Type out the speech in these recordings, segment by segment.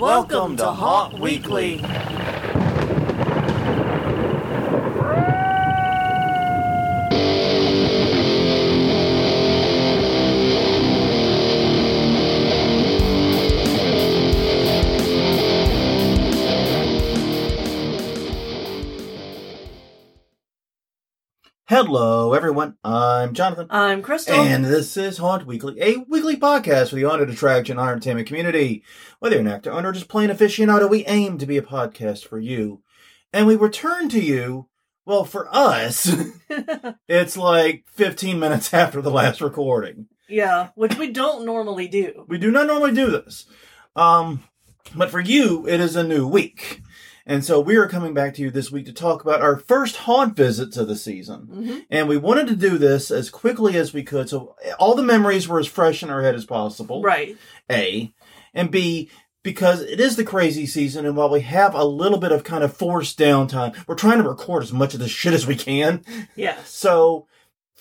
Welcome to Haunt Weekly. Hello, everyone. I'm Jonathan. I'm Crystal. And this is Haunt Weekly, a weekly podcast for the haunted attraction and entertainment community. Whether you're an actor, owner, or just plain aficionado, we aim to be a podcast for you. And we return to you, well, for us, it's like 15 minutes after the last recording. yeah, which we don't normally do. We do not normally do this. Um, but for you, it is a new week. And so we are coming back to you this week to talk about our first haunt visits of the season. hmm And we wanted to do this as quickly as we could, so all the memories were as fresh in our head as possible. Right. A. And B, because it is the crazy season, and while we have a little bit of kind of forced downtime, we're trying to record as much of this shit as we can. Yes. So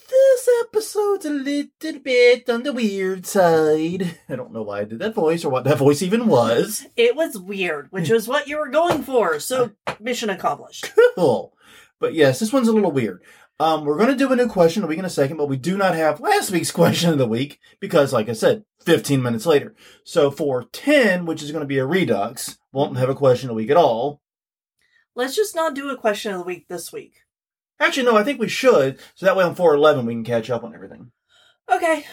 this episode's a little bit on the weird side. I don't know why I did that voice or what that voice even was. It was weird, which was what you were going for. So, mission accomplished. Cool. But yes, this one's a little weird. Um, we're going to do a new question a week in a second, but we do not have last week's question of the week because, like I said, 15 minutes later. So for 10, which is going to be a redux, won't have a question of the week at all. Let's just not do a question of the week this week. Actually, no, I think we should. So that way on 411 we can catch up on everything. Okay.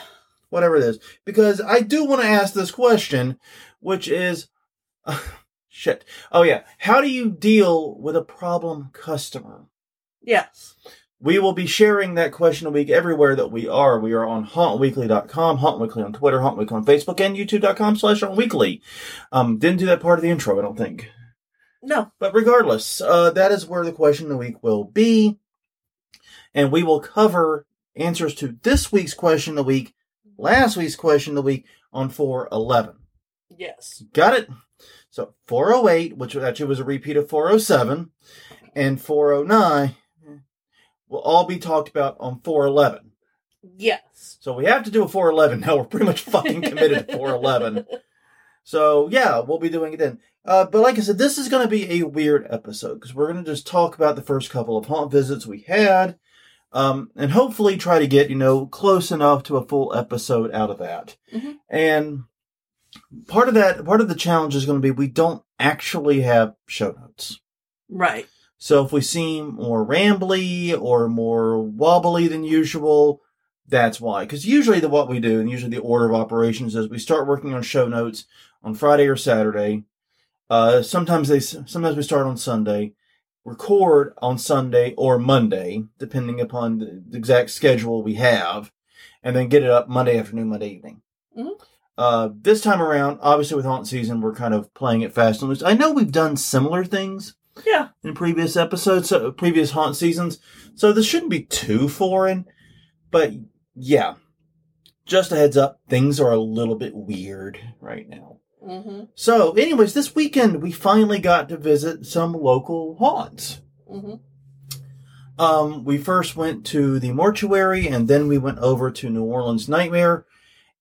Whatever it is. Because I do want to ask this question, which is, shit. Oh yeah. How do you deal with a problem customer? Yes. We will be sharing that question a week everywhere that we are. We are on hauntweekly.com, hauntweekly on Twitter, hauntweekly on Facebook, and youtube.com slash hauntweekly. Um, didn't do that part of the intro, I don't think. No. But regardless, uh, that is where the question of the week will be. And we will cover answers to this week's question of the week, last week's question of the week on 411. Yes. Got it? So 408, which actually was a repeat of 407, and 409 will all be talked about on 411. Yes. So we have to do a 411 now. We're pretty much fucking committed to 411. So yeah, we'll be doing it then. Uh, but like I said, this is going to be a weird episode because we're going to just talk about the first couple of haunt visits we had, um, and hopefully try to get you know close enough to a full episode out of that. Mhm. And part of that, part of the challenge is going to be we don't actually have show notes. Right. So if we seem more rambly or more wobbly than usual, that's why. Because usually the what we do, and usually the order of operations is we start working on show notes on Friday or Saturday. Uh, sometimes they sometimes we start on Sunday, record on Sunday or Monday, depending upon the, the exact schedule we have, and then get it up Monday afternoon, Monday evening. Mhm. Uh, this time around, obviously with haunt season, we're kind of playing it fast and loose. I know we've done similar things Yeah. in previous episodes, so previous haunt seasons. So this shouldn't be too foreign, but yeah, just a heads up, things are a little bit weird right now. Mm-hmm. So, anyways, this weekend we finally got to visit some local haunts. Mm-hmm. Um, we first went to the mortuary and then we went over to New Orleans Nightmare.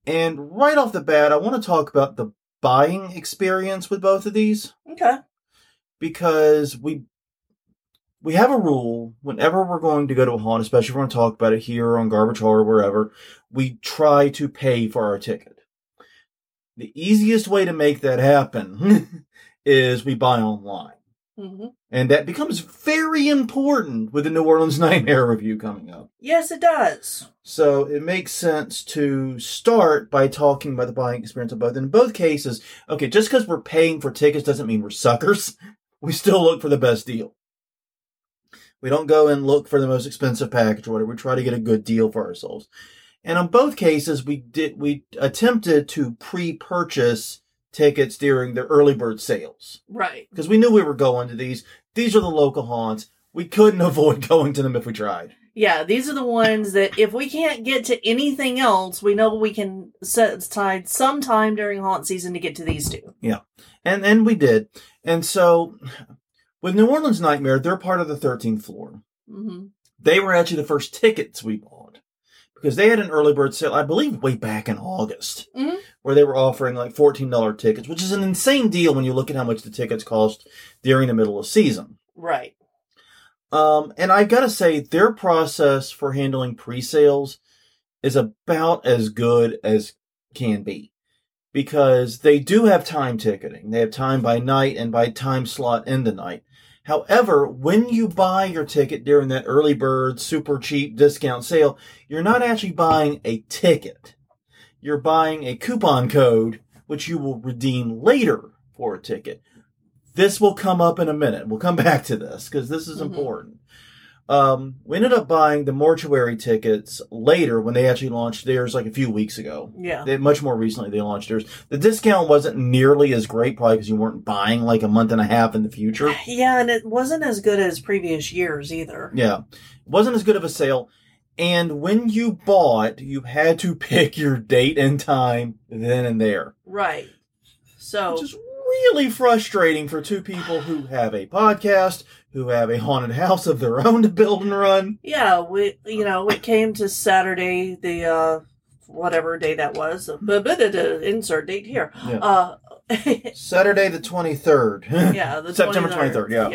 And right off the bat, I want to talk about the buying experience with both of these. Okay. because we we have a rule whenever we're going to go to a haunt, especially if we're going to talk about it here on Garbage Hole or wherever, we try to pay for our ticket. The easiest way to make that happen is we buy online. Mm-hmm. And that becomes very important with the New Orleans Nightmare review coming up. Yes, it does. So it makes sense to start by talking about the buying experience of both. In both cases, okay, just because we're paying for tickets doesn't mean we're suckers. We still look for the best deal. We don't go and look for the most expensive package or whatever. We try to get a good deal for ourselves. And on both cases, we did we attempted to pre-purchase tickets during the early bird sales Right. because we knew we were going to these. These are the local haunts. We couldn't avoid going to them if we tried. Yeah, these are the ones that if we can't get to anything else, we know we can set aside some time during haunt season to get to these two. Yeah. And and we did. And so with New Orleans Nightmare, they're part of the 13th floor. Mm-hmm. They were actually the first tickets we bought because they had an early bird sale, I believe, way back in August, Mhm. where they were offering like fourteen dollar tickets, which is an insane deal when you look at how much the tickets cost during the middle of season. Right. Um, and I've gotta say, their process for handling pre-sales is about as good as can be. Because they do have time ticketing. They have time by night and by time slot in the night. However, when you buy your ticket during that early bird super cheap discount sale, you're not actually buying a ticket. You're buying a coupon code, which you will redeem later for a ticket. This will come up in a minute. We'll come back to this because this is Mhm. important. Um, we ended up buying the mortuary tickets later when they actually launched theirs like a few weeks ago. Yeah. They, much more recently, they launched theirs. The discount wasn't nearly as great, probably because you weren't buying like a month and a half in the future. Yeah, and it wasn't as good as previous years either. Yeah. It wasn't as good of a sale. And when you bought, you had to pick your date and time then and there. Right. So Which is really frustrating for two people who have a podcast, who have a haunted house of their own to build and run. yeah, we you know it came to Saturday, the uh whatever day that was. Insert date here. Yeah. Uh, Saturday the 23rd. yeah, the September 23rd, 23rd, yeah.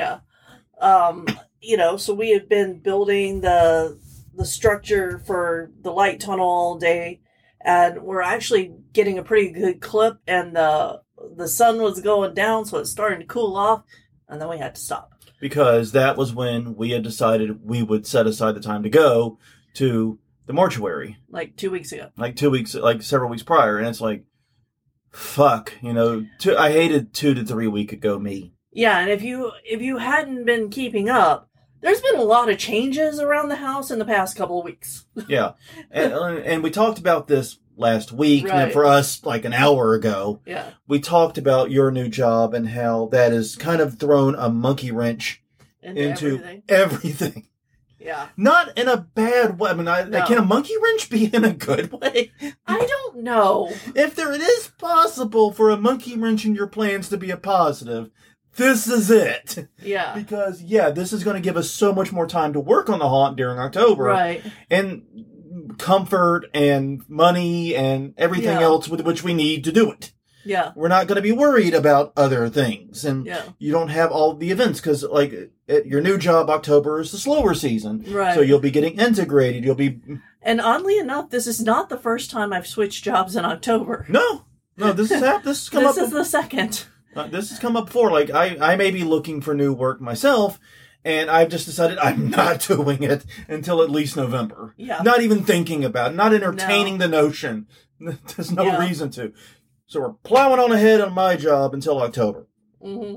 yeah. Um, you know, so we had been building the the structure for the light tunnel all day, and we're actually getting a pretty good clip, and the the sun was going down, so it's starting to cool off, and then we had to stop. Because that was when we had decided we would set aside the time to go to the mortuary. Like two weeks ago. like two weeks, like several weeks prior, and it's like, fuck, you know, two, I hated two to three week ago me. Yeah, and if you if you hadn't been keeping up, there's been a lot of changes around the house in the past couple of weeks. Yeah, and, and we talked about this last week. and Right. for us, like an hour ago, Yeah. we talked about your new job and how that has kind of thrown a monkey wrench Into, into everything. everything. Yeah. Not in a bad way. I mean, I, No. can a monkey wrench be in a good way? I don't know. If there it is possible for a monkey wrench in your plans to be a positive, this is it. Yeah. Because yeah, this is going to give us so much more time to work on the haunt during October, Right. and comfort and money and everything Yeah. else with which we need to do it. Yeah. We're not going to be worried about other things, and Yeah. you don't have all the events because, like, at your new job, October is the slower season, Right. so you'll be getting integrated. You'll be And oddly enough, this is not the first time I've switched jobs in October. no, no. This is hap- this has come this up. is the second. Uh, this has come up before. Like I, I may be looking for new work myself, and I've just decided I'm not doing it until at least November. Yeah. Not even thinking about, it, not entertaining the notion. There's no Yeah. reason to. So we're plowing on ahead on my job until October. hmm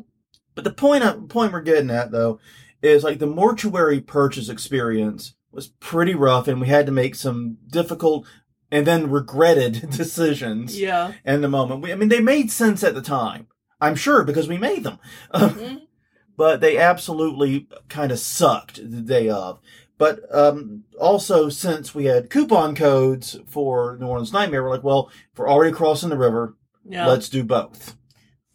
But the point, I- point we're getting at though, is like the mortuary purchase experience was pretty rough, and we had to make some difficult and then regretted decisions Yeah. in the moment. We, I mean, they made sense at the time. I'm sure because we made them. Mhm. But they absolutely kind of sucked the day of. But um, also, since we had coupon codes for New Orleans Nightmare, we're like, well, if we're already crossing the river, Yeah. let's do both.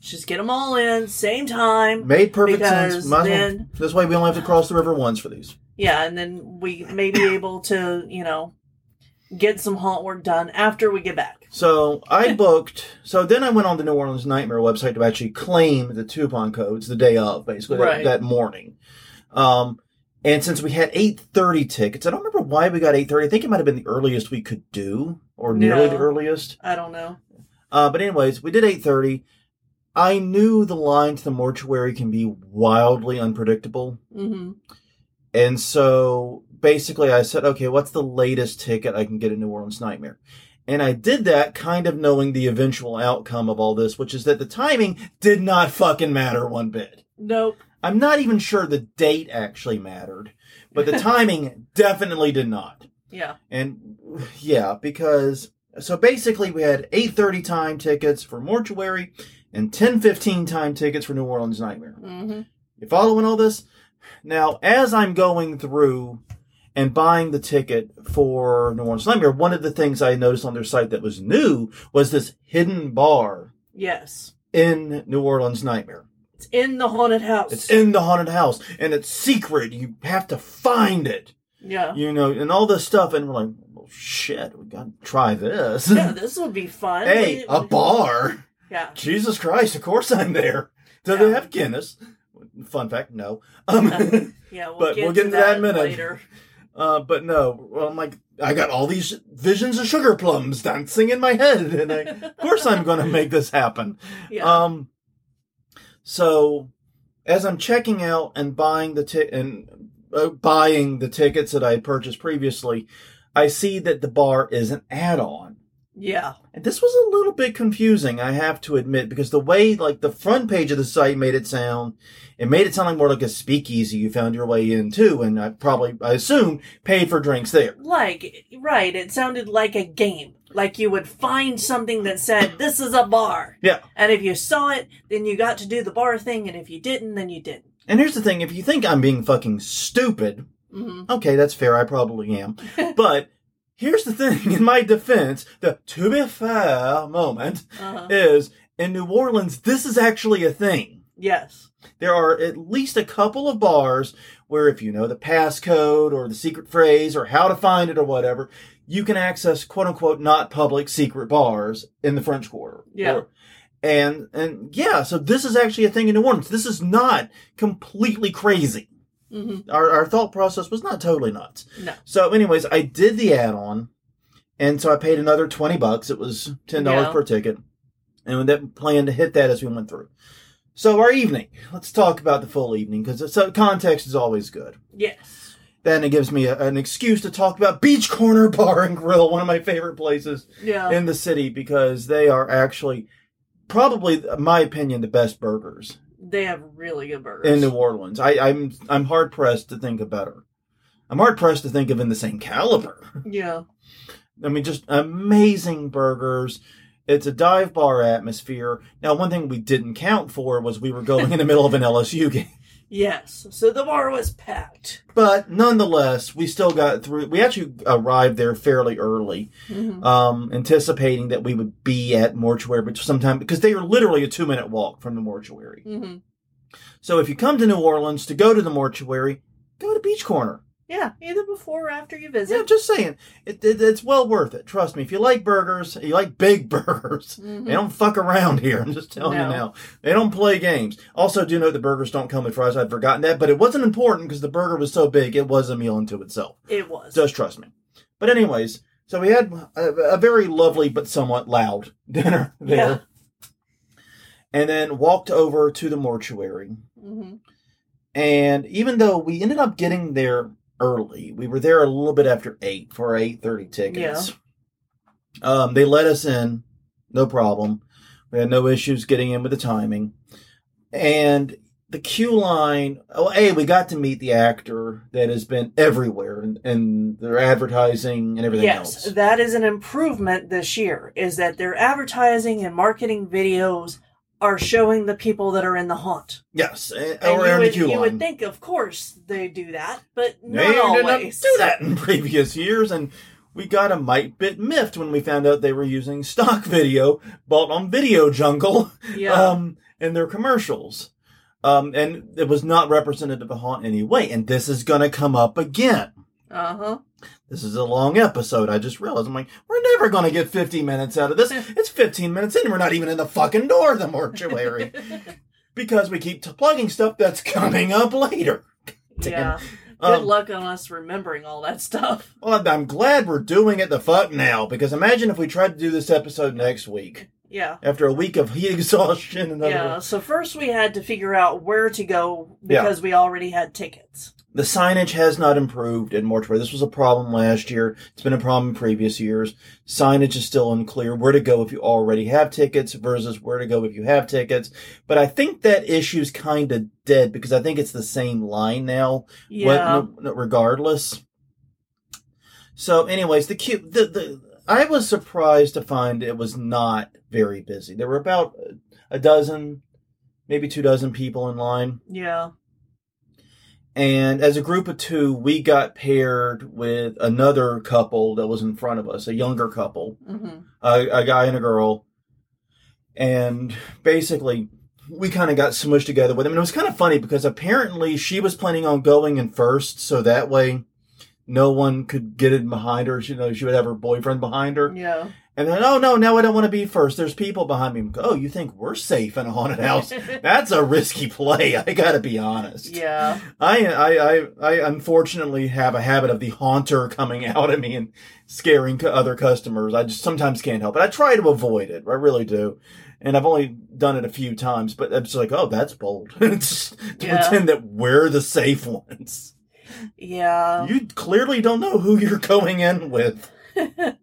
Just get them all in same time. Made perfect sense. Might as well- then- this way, we only have to cross the river once for these. Yeah, and then we may be able to, you know, get some haunt work done after we get back. So I booked. So then I went on the New Orleans Nightmare website to actually claim the coupon codes the day of, basically that- Right. that, morning. Um, and since we had eight thirty tickets, I don't remember why we got eight thirty. I think it might have been the earliest we could do, or nearly Yeah. the earliest. I don't know. Uh, but anyways, we did eight thirty. I knew the line to the mortuary can be wildly unpredictable. mm-hmm. And so basically I said, okay, what's the latest ticket I can get at New Orleans Nightmare? And I did that kind of knowing the eventual outcome of all this, which is that the timing did not fucking matter one bit. Nope. I'm not even sure the date actually mattered, but the timing definitely did not. Yeah. And yeah, because so basically we had 8:30 time tickets for Mortuary and 10:15 time tickets for New Orleans Nightmare. hmm You following all this? Now, as I'm going through and buying the ticket for New Orleans Nightmare, one of the things I noticed on their site that was new was this hidden bar Yes. in New Orleans Nightmare. It's in the haunted house. It's in the haunted house and it's secret. You have to find it, Yeah. you know, and all this stuff. And we're like, well, shit, we got to try this. Yeah, this would be fun. hey, a bar. Yeah. Jesus Christ, of course I'm there. Do they have Guinness? Fun fact, no. Um, Yeah, we'll But get we'll get to into that in a minute. later. Uh, but no, well, I'm like, I got all these visions of sugar plums dancing in my head, and I, of course I'm going to make this happen. Yeah. Um, so as I'm checking out and buying the and uh, buying the tickets that I had purchased previously, I see that the bar is an add-on. Yeah. And this was a little bit confusing, I have to admit, because the way like the front page of the site made it sound, it made it sound like more like a speakeasy you found your way into, and I probably, I assume, paid for drinks there. Like, right. It sounded like a game. Like you would find something that said, this is a bar. Yeah. And if you saw it, then you got to do the bar thing. And if you didn't, then you didn't. And here's the thing: if you think I'm being fucking stupid, hmm okay, that's fair. I probably am. but here's the thing: in my defense, the to be fair moment Uh-huh. is in New Orleans. This is actually a thing. Yes. There are at least a couple of bars where, if you know the passcode or the secret phrase or how to find it or whatever, you can access quote unquote not public secret bars in the French Quarter. Yeah. Or- and and yeah, so this is actually a thing in New Orleans. This is not completely crazy. Hmm Our our thought process was not totally nuts. No. So, anyways, I did the add-on, and so I paid another twenty bucks. It was ten dollars Yeah. per ticket, and that plan to hit that as we went through. So our evening. Let's talk about the full evening because so context is always good. Yes. Then it gives me a, an excuse to talk about Beach Corner Bar and Grill, one of my favorite places Yeah. in the city because they are actually probably, in my opinion, the best burgers they have really good burgers. in New Orleans. I, I'm I'm hard pressed to think of better. I'm hard pressed to think of in the same caliber. yeah. I mean, just amazing burgers. It's a dive bar atmosphere. Now, one thing we didn't count for was we were going in the middle of an LSU game. Yes. So the bar was packed. But nonetheless, we still got through. We actually arrived there fairly early, hmm um, anticipating that we would be at mortuary, but sometime because they are literally a two minute walk from the mortuary. hmm So if you come to New Orleans to go to the mortuary, go to Beach Corner. Yeah. Either before or after you visit. Yeah, just saying, it, it, it's well worth it. Trust me. If you like burgers, you like big burgers. Mhm. They don't fuck around here. I'm just telling No. you now. They don't play games. Also, do note the burgers don't come with fries. I'd forgotten that, but it wasn't important because the burger was so big. It was a meal unto itself. It was. Just trust me. But anyways, so we had a, a very lovely but somewhat loud dinner there, Yeah. and then walked over to the mortuary. hmm And even though we ended up getting there early, we were there a little bit after eight for our eight thirty tickets. Um, they let us in, no problem. We had no issues getting in with the timing, and the queue line. Oh, a we got to meet the actor that has been everywhere and, and their advertising and everything Yes, else. that is an improvement this year. Is that their advertising and marketing videos are showing the people that are in the haunt. Yes, eh, And or you would, you would think, of course, they do that, but They not not always. do that in previous years, and we got a mite bit miffed when we found out they were using stock video bought on Video Jungle Yeah, um, in their commercials. Um, and it was not representative of the Haunt anyway, and this is going to come up again. uh huh. This is a long episode. I just realized. I'm like, we're never going to get 50 minutes out of this. It's 15 minutes in, and we're not even in the fucking door of the mortuary because we keep t- plugging stuff that's coming up later. yeah. Good Um, luck on us remembering all that stuff. Well, I'm glad we're doing it the fuck now because imagine if we tried to do this episode next week Yeah. after a week of heat exhaustion and Yeah. So first we had to figure out where to go Yeah. because we already had tickets. The signage has not improved in mortuary. This was a problem last year. It's been a problem in previous years. Signage is still unclear where to go if you already have tickets versus where to go if you have tickets. But I think that issue's kind of dead because I think it's the same line now. Yeah. What, regardless. So, anyways, the. The, the I was surprised to find it was not very busy. There were about a dozen, maybe two dozen people in line, Yeah. and as a group of two, we got paired with another couple that was in front of us, a younger couple, hmm a, a guy and a girl, and basically. We kind of got smushed together with them, and it was kind of funny because apparently she was planning on going in first, so that way no one could get in behind her. You know, she would have her boyfriend behind her. Yeah. And then, oh no, now I don't want to be first. There's people behind me. Oh, you think we're safe in a haunted house? That's a risky play. I gotta be honest. Yeah. I, I, I, I unfortunately have a habit of the haunter coming out at me and scaring other customers. I just sometimes can't help it. I try to avoid it. I really do. And I've only done it a few times, but it's like, oh, that's bold. To Yeah. pretend that we're the safe ones. Yeah. You clearly don't know who you're going in with.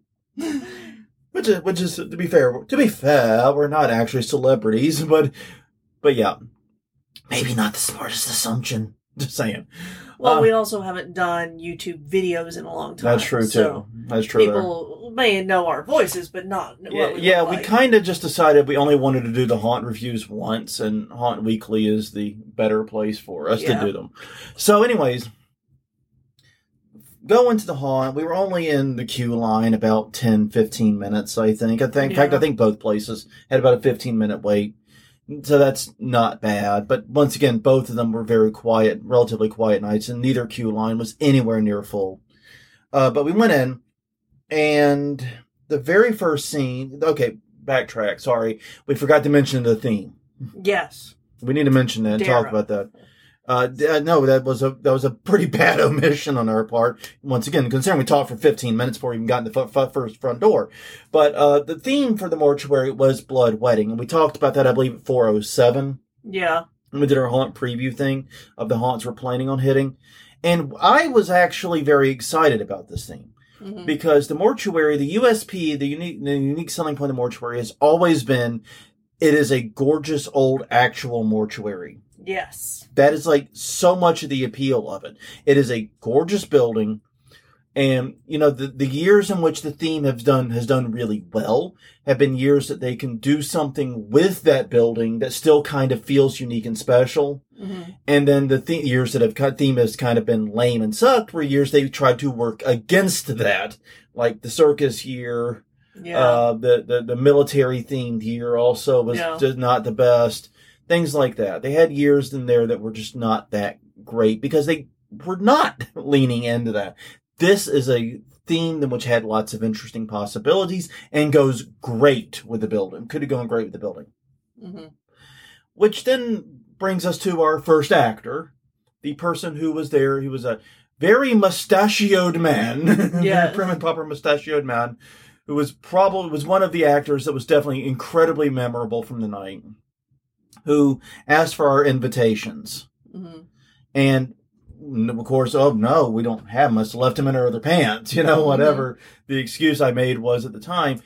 Which is, which is to be fair, to be fair, we're not actually celebrities, but, but yeah, maybe not the smartest assumption. Just saying. Well, Uh, we also haven't done YouTube videos in a long time. That's true too. so That's true. there. People may know our voices, but not what Yeah, we yeah we like. kind of just decided we only wanted to do the haunt reviews once, and Haunt Weekly is the better place for us Yeah. to do them. So, anyways, go into the haunt. We were only in the queue line about 10, 15 minutes, I think. I think, in fact, I think both places had about a 15 minute wait. So that's not bad. But once again, both of them were very quiet, relatively quiet nights, and neither queue line was anywhere near full. Uh, but we went in, and the very first scene, okay, backtrack, sorry. We forgot to mention the theme. Yes. We need to mention that and talk about that. Uh, uh, no, that was a that was a pretty bad omission on our part. Once again, considering we talked for 15 minutes before we even got in the f- f- first front door. But uh, the theme for the mortuary was blood wedding, and we talked about that, I believe, at 407 Yeah. when we did our haunt preview thing of the haunts we're planning on hitting. And I was actually very excited about this theme Mhm. because the mortuary, the USP, the unique, the unique selling point of the mortuary has always been it is a gorgeous old actual mortuary. Yes. That is like so much of the appeal of it. It is a gorgeous building. And, you know, the, the years in which the theme has done, has done really well have been years that they can do something with that building that still kind of feels unique and special. hmm And then the th- years that have cut theme has kind of been lame and sucked were years they tried to work against that. Like the circus year, Yeah. uh, the, the, the military themed year also was Yeah. just not the best. Things like that. They had years in there that were just not that great because they were not leaning into that. This is a theme which had lots of interesting possibilities and goes great with the building. Could have gone great with the building. hmm Which then brings us to our first actor, the person who was there. He was a very mustachioed man, Yes. prim and proper mustachioed man, who was probably was one of the actors that was definitely incredibly memorable from the night. Who asked for our invitations, hmm and of course, oh no, we don't have them. I left them in our other pants, you know, whatever the excuse I made was at the time.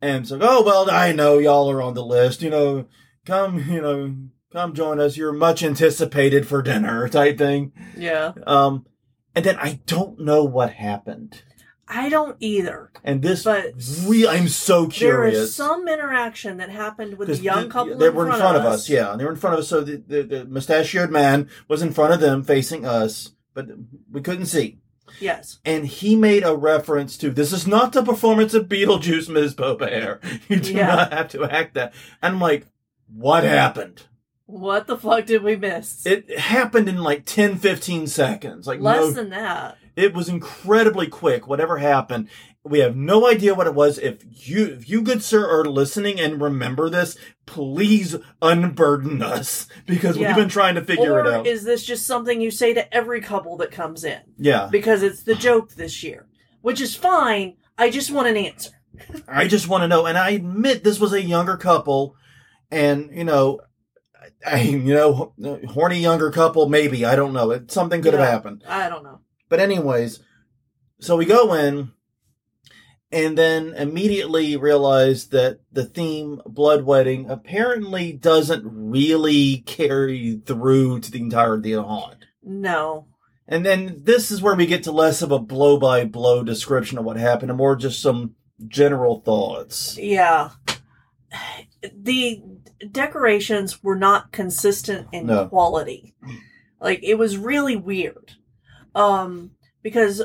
And so, oh well, I know y'all are on the list, you know, come, you know, come join us. You're much anticipated for dinner, type thing. Yeah. Um, and then I don't know what happened. I don't either. And this, But we, I'm so curious. is some interaction that happened with the young the- couple they in were in front of of us. yeah, and they were in front of us. So the, the, the mustachioed man was in front of them, facing us, but we couldn't see. Yes. And he made a reference to this is not the performance of Beetlejuice, Ms. Beaubear. You do Yeah. not have to act that. And I'm like, what happened? What the fuck did we miss? It happened in like 10, 15 seconds. Like Less no, than that. It was incredibly quick. Whatever happened, we have no idea what it was. If you, if you, good sir, are listening and remember this, please unburden us because Yeah. we've been trying to figure or it out. is this just something you say to every couple that comes in? yeah, Because it's the joke this year. Which is fine. I just want an answer. I just want to know. And I admit this was a younger couple, and you know, I, you know, horny younger couple. Maybe I don't know. It, something could have happened. I don't know. But anyways, so we go in and then immediately realize that the theme blood wedding apparently doesn't really carry through to the entirety of the haunt. No. And then this is where we get to less of a blow by blow description of what happened and more just some general thoughts. Yeah. The decorations were not consistent in No. quality. Like it was really weird. Um because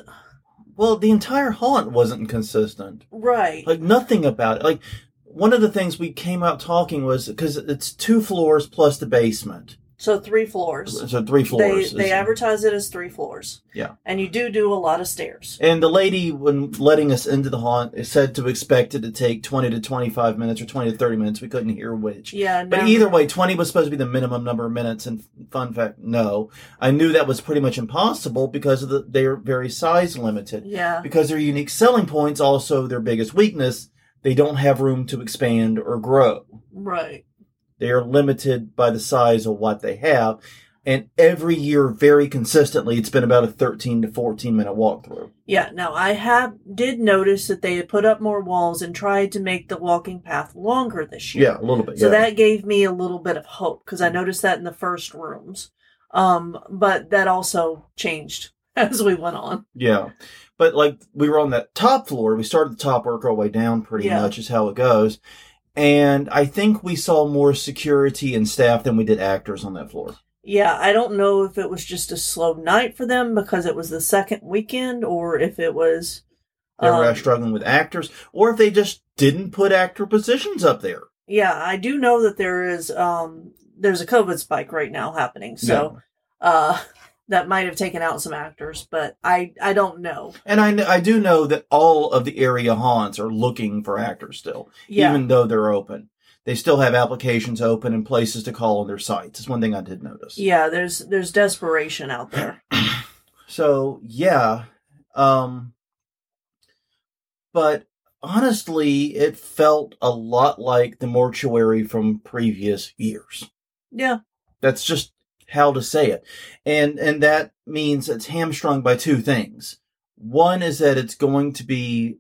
Well, the entire haunt wasn't consistent. right. Like nothing about it. Like one of the things we came out talking was because it's two floors plus the basement. So three floors. So three floors. They they advertise it as three floors. Yeah. And you do do a lot of stairs. And the lady, when letting us into the haunt, said to expect it to take 20 to 25 minutes or 20 to 30 minutes. We couldn't hear which. Yeah. No, But either way, 20 was supposed to be the minimum number of minutes. And fun fact, no. I knew that was pretty much impossible because of the, they're very size limited. Yeah. Because their unique selling points, also their biggest weakness, they don't have room to expand or grow. Right. They are limited by the size of what they have. And every year, very consistently, it's been about a 13 to 14 minute walkthrough. Yeah. Now I have did notice that they had put up more walls and tried to make the walking path longer this year. Yeah, a little bit. So yeah. that gave me a little bit of hope because I noticed that in the first rooms. Um, but that also changed as we went on. Yeah. But like we were on that top floor, we started the top, work our way down pretty Yeah. much is how it goes. And I think we saw more security and staff than we did actors on that floor. Yeah, I don't know if it was just a slow night for them because it was the second weekend or if it was. They were um, struggling with actors, or if they just didn't put actor positions up there. yeah, I do know that there is um there's a COVID spike right now happening, so uh that might have taken out some actors, but I I don't know. And I, I do know that all of the area haunts are looking for actors still, Yeah, even though they're open. They still have applications open and places to call on their sites. It's one thing I did notice. yeah, there's there's desperation out there. So yeah, um, but honestly, it felt a lot like the mortuary from previous years. Yeah, That's just how to say it, and and that means it's hamstrung by two things. One is that it's going to be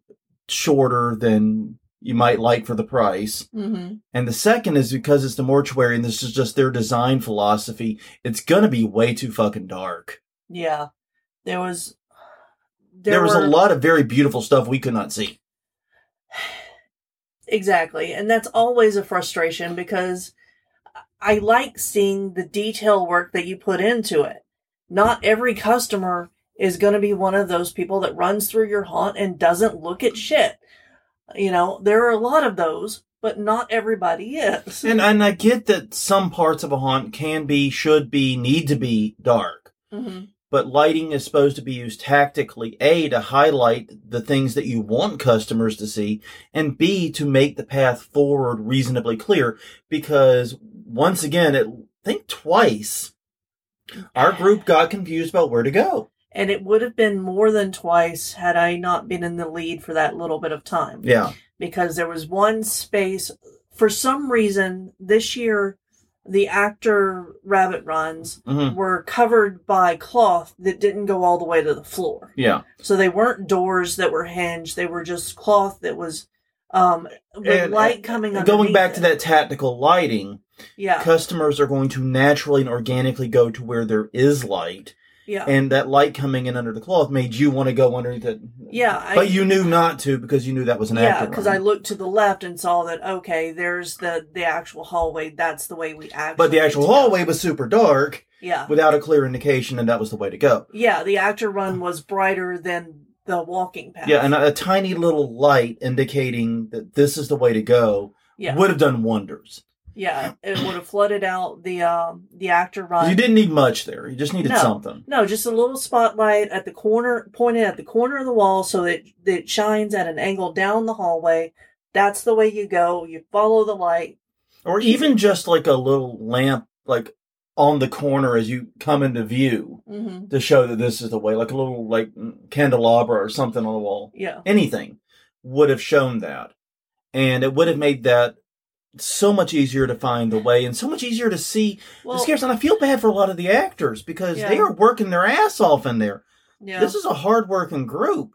shorter than you might like for the price. hmm And the second is because it's the mortuary and this is just their design philosophy, it's gonna be way too fucking dark. yeah. There was There, was a lot of very beautiful stuff we could not see. Exactly. And that's always a frustration because I like seeing the detail work that you put into it. Not every customer is going to be one of those people that runs through your haunt and doesn't look at shit. You know, there are a lot of those, but not everybody is. And and I get that some parts of a haunt can be, should be, need to be dark. hmm But lighting is supposed to be used tactically, A, to highlight the things that you want customers to see, and B, to make the path forward reasonably clear. Because once again, it, I think twice, our group got confused about where to go. And it would have been more than twice had I not been in the lead for that little bit of time. Yeah. because there was one space for some reason this year the actor rabbit runs hmm were covered by cloth that didn't go all the way to the floor Yeah. so they weren't doors that were hinged they were just cloth that was um with And- light coming and Going back it. to that tactical lighting, yeah customers are going to naturally and organically go to where there is light. Yeah and that light coming in under the cloth made you want to go underneath it. yeah I, but you knew not to because you knew that was an actor. yeah because i looked to the left and saw that okay there's the the actual hallway that's the way we actually But the actual hallway was super dark yeah without a clear indication, and that was the way to go. Yeah, the actor run was brighter than the walking path. Yeah, and a, a tiny little light indicating that this is the way to go yeah, would have done wonders. Yeah, it would have flooded out the um the actor run. You didn't need much there. You just needed No. something. No, just a little spotlight at the corner, pointed at the corner of the wall, so that it shines at an angle down the hallway. That's the way you go. You follow the light. Or even just like a little lamp, like on the corner as you come into view hmm to show that this is the way, like a little like candelabra or something on the wall. Yeah, anything would have shown that. And it would have made that so much easier to find the way and so much easier to see well, the scares. And I feel bad for a lot of the actors because they are working their ass off in there. yeah, This is a hard working group.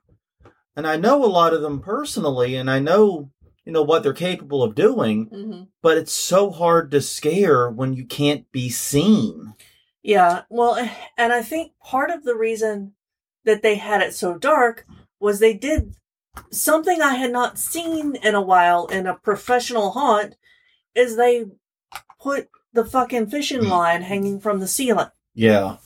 And I know a lot of them personally and I know, you know, what they're capable of doing, hmm but it's so hard to scare when you can't be seen. Yeah, well, and I think part of the reason that they had it so dark was they did something I had not seen in a while in a professional haunt is they put the fucking fishing mm. line hanging from the ceiling. Yeah.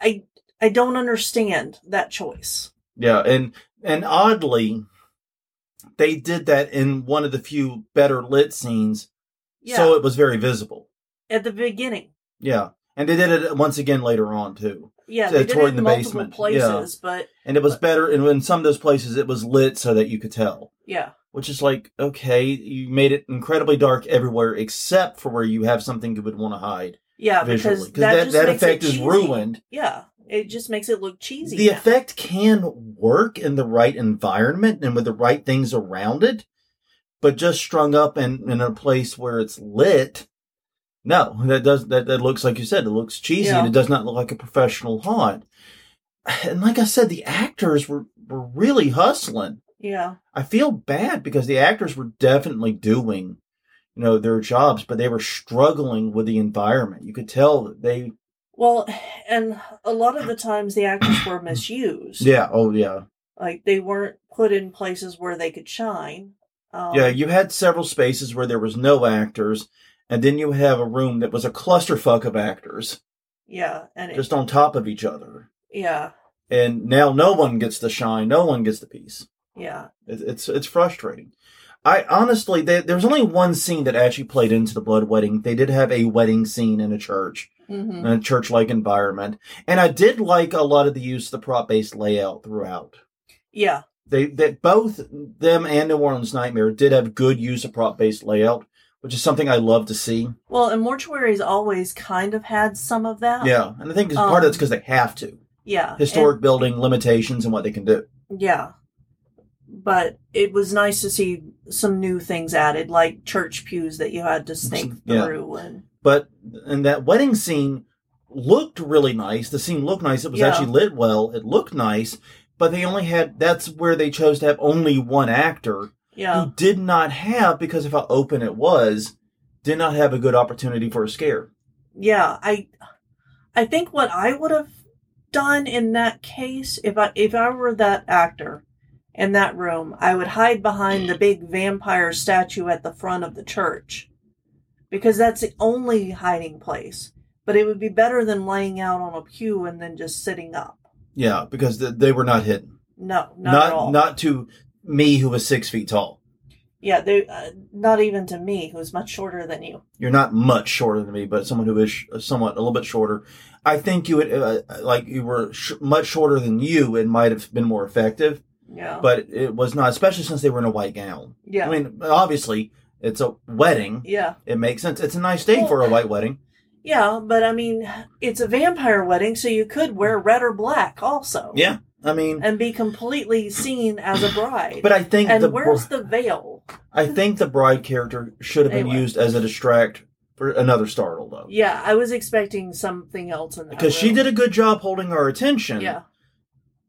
I I don't understand that choice. Yeah, and and oddly, they did that in one of the few better lit scenes, Yeah, so it was very visible. at the beginning. Yeah, and they did it once again later on too. Yeah, they it's did it in the multiple basement. places, but And it was better. And in some of those places, it was lit so that you could tell. yeah, Which is like, okay, you made it incredibly dark everywhere except for where you have something you would want to hide yeah, visually. because that, that, just that effect is ruined. Yeah, it just makes it look cheesy. The now. effect can work in the right environment and with the right things around it, but just strung up in, in a place where it's lit. No, that does that. That looks like you said. It looks cheesy, Yeah. and it does not look like a professional haunt. And like I said, the actors were were really hustling. Yeah, I feel bad because the actors were definitely doing, you know, their jobs, but they were struggling with the environment. You could tell that they, well, and a lot of the times the actors were misused. yeah, oh yeah, like they weren't put in places where they could shine. Um, yeah. You had several spaces where there was no actors, and then you have a room that was a clusterfuck of actors yeah, and it, just on top of each other. yeah, And now no one gets the shine, no one gets the piece. yeah, It, it's it's frustrating. I honestly, they, there was only one scene that actually played into the blood wedding. They did have a wedding scene in a church. hmm in a church like environment. And I did like a lot of the use of the prop based layout throughout. yeah, They that both them and New Orleans Nightmare did have good use of prop based layout, which is something I love to see. Well, and mortuaries always kind of had some of that. Yeah, and I think part of Um, that's because they have to yeah, historic building limitations and what they can do. yeah, but it was nice to see some new things added, like church pews that you had to snake Yeah. through, and But and that wedding scene looked really nice. The scene looked nice. It was Yeah. actually lit well. It looked nice. But they only had that's where they chose to have only one actor yeah, who did not have, because of how open it was, did not have a good opportunity for a scare. yeah. I, I think what I would have done in that case, if I if I were that actor in that room, I would hide behind the big vampire statue at the front of the church, because that's the only hiding place. But it would be better than laying out on a pew and then just sitting up. Yeah, because they were not hidden. No, not, Not at all. not to me, who was six feet tall. yeah, they uh, not even to me, who's much shorter than you. You're not much shorter than me, but someone who is sh- somewhat a little bit shorter. I think you would uh, like you were sh- much shorter than you. It might have been more effective, Yeah, but it was not, especially since they were in a white gown. yeah, I mean, obviously, it's a wedding. yeah, It makes sense. It's a nice day Well- for a white wedding. yeah. But I mean, it's a vampire wedding, so you could wear red or black also. Yeah, I mean, and be completely seen as a bride. but I think and the where's br- the veil? I think the bride character should have been Anyway. used as a distract for another startle, though. Yeah, I was expecting something else in that. Because she did a good job holding our attention. Yeah,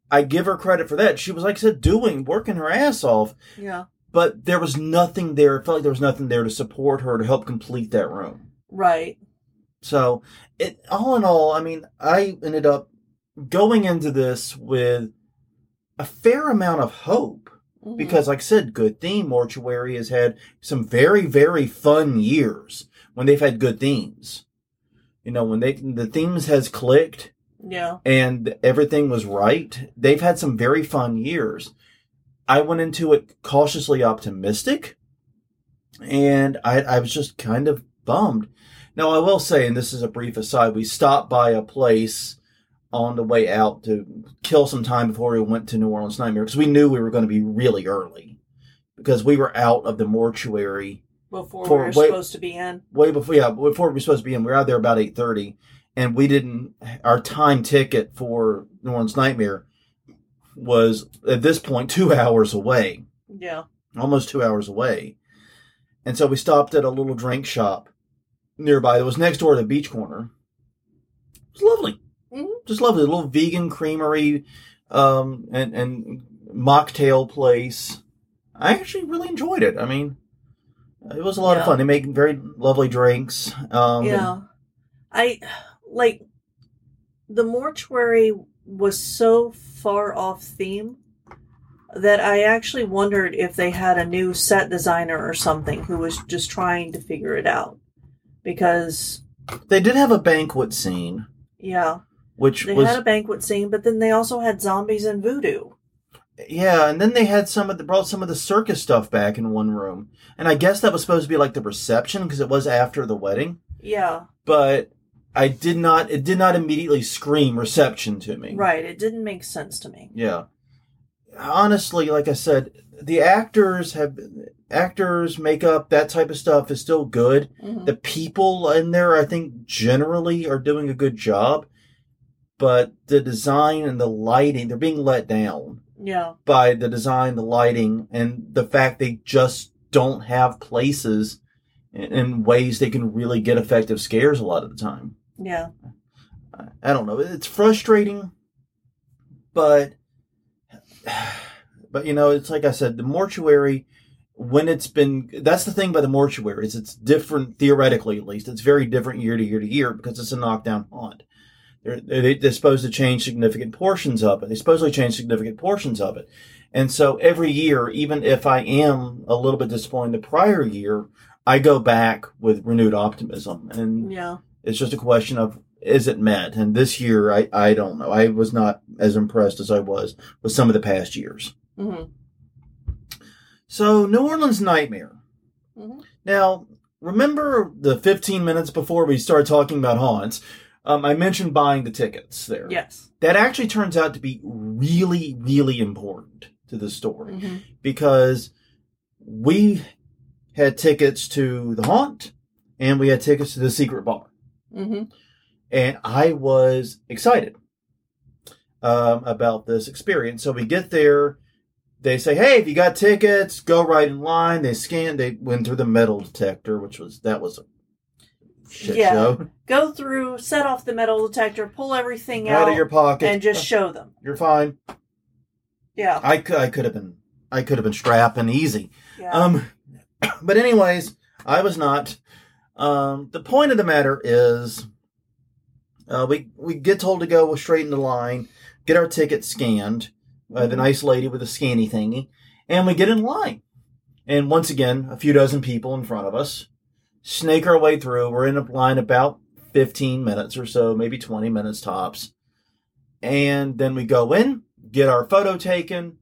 I give her credit for that. She was, like I said, doing, working her ass off, yeah, but there was nothing there. It felt like there was nothing there to support her to help complete that room. right. So, it all in all, I mean, I ended up going into this with a fair amount of hope. Mhm. because like I said, good theme mortuary has had some very, very fun years when they've had good themes. You know, when they the themes has clicked yeah, and everything was right, they've had some very fun years. I went into it cautiously optimistic and I I was just kind of bummed. Now I will say, and this is a brief aside, we stopped by a place on the way out to kill some time before we went to New Orleans Nightmare because we knew we were going to be really early because we were out of the mortuary before For- we were supposed to be in. way before yeah before we were supposed to be in. We were out there about eight thirty, and we didn't. Our time ticket for New Orleans Nightmare was at this point two hours away, Yeah, almost two hours away, and so we stopped at a little drink shop nearby that was next door to the beach corner. It was lovely, Mhm. just lovely. A little vegan creamery, um, and and mocktail place. I actually really enjoyed it. I mean, it was a lot of fun. They make very lovely drinks. Um, yeah. I like the mortuary was so far off theme that I actually wondered if they had a new set designer or something who was just trying to figure it out. Because They did have a banquet scene, yeah, which they was had a banquet scene, but then they also had zombies and voodoo. yeah, and then they had some of the brought some of the circus stuff back in one room, and I guess that was supposed to be like the reception because it was after the wedding. Yeah. But I did not. It did not immediately scream reception to me. Right. It didn't make sense to me. Yeah. Honestly, like I said, the actors have actors makeup that type of stuff is still good. Mhm. The people in there, I think, generally are doing a good job, but the design and the lighting, they're being let down Yeah. by the design, the lighting, and the fact they just don't have places in ways they can really get effective scares a lot of the time. Yeah. I- I don't know. It's frustrating, but but you know, it's like I said, the mortuary when it's been that's the thing by the mortuary is it's different theoretically at least. It's very different year to year to year because it's a knockdown haunt. They're, they- they're supposed to change significant portions of it. They supposedly change significant portions of it. And so every year, even if I am a little bit disappointed the prior year, I go back with renewed optimism. And Yeah. it's just a question of is it met? And this year, I, I don't know. I was not as impressed as I was with some of the past years. hmm So, New Orleans Nightmare. Mhm. Now, remember the 15 minutes before we started talking about haunts? Um, I mentioned buying the tickets there. Yes. That actually turns out to be really, really important to the story hmm because we had tickets to the haunt and we had tickets to the secret bar. hmm and I was excited um, about this experience. So we get there. They say, "Hey, if you got tickets, go right in line." They scan. They went through the metal detector, which was that was a shit Yeah. show. Go through, set off the metal detector, pull everything Out out, of your pocket, and just show them. you're fine. Yeah. I could I could have been I could have been strapping easy. Yeah. Um, but anyways, I was not. Um, the point of the matter is, uh, we we get told to go straight in the line, get our ticket scanned by the nice lady with the scanny thingy, and we get in line. And once again, a few dozen people in front of us, snake our way through. We're in a line about fifteen minutes or so, maybe twenty minutes tops, and then we go in, get our photo taken,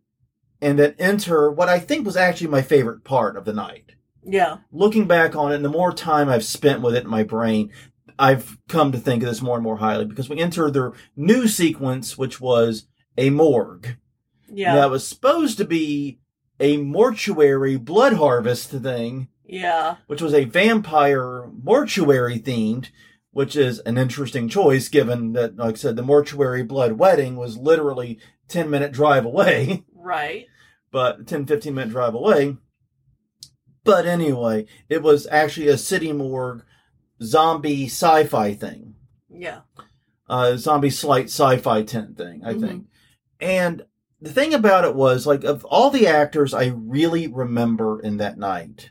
and then enter what I think was actually my favorite part of the night. yeah. Looking back on it, and the more time I've spent with it in my brain, I've come to think of this more and more highly because we enter the new sequence, which was a morgue. Yeah. That was supposed to be a mortuary blood harvest thing, Yeah. which was a vampire mortuary themed, which is an interesting choice given that, like I said, the mortuary blood wedding was literally 10 minute drive away. Right. but 10 15 minute drive away but anyway it was actually a city morgue zombie sci-fi thing Yeah. uh zombie slight sci-fi tent thing i Mhm. think and the thing about it was like of all the actors i really remember in that night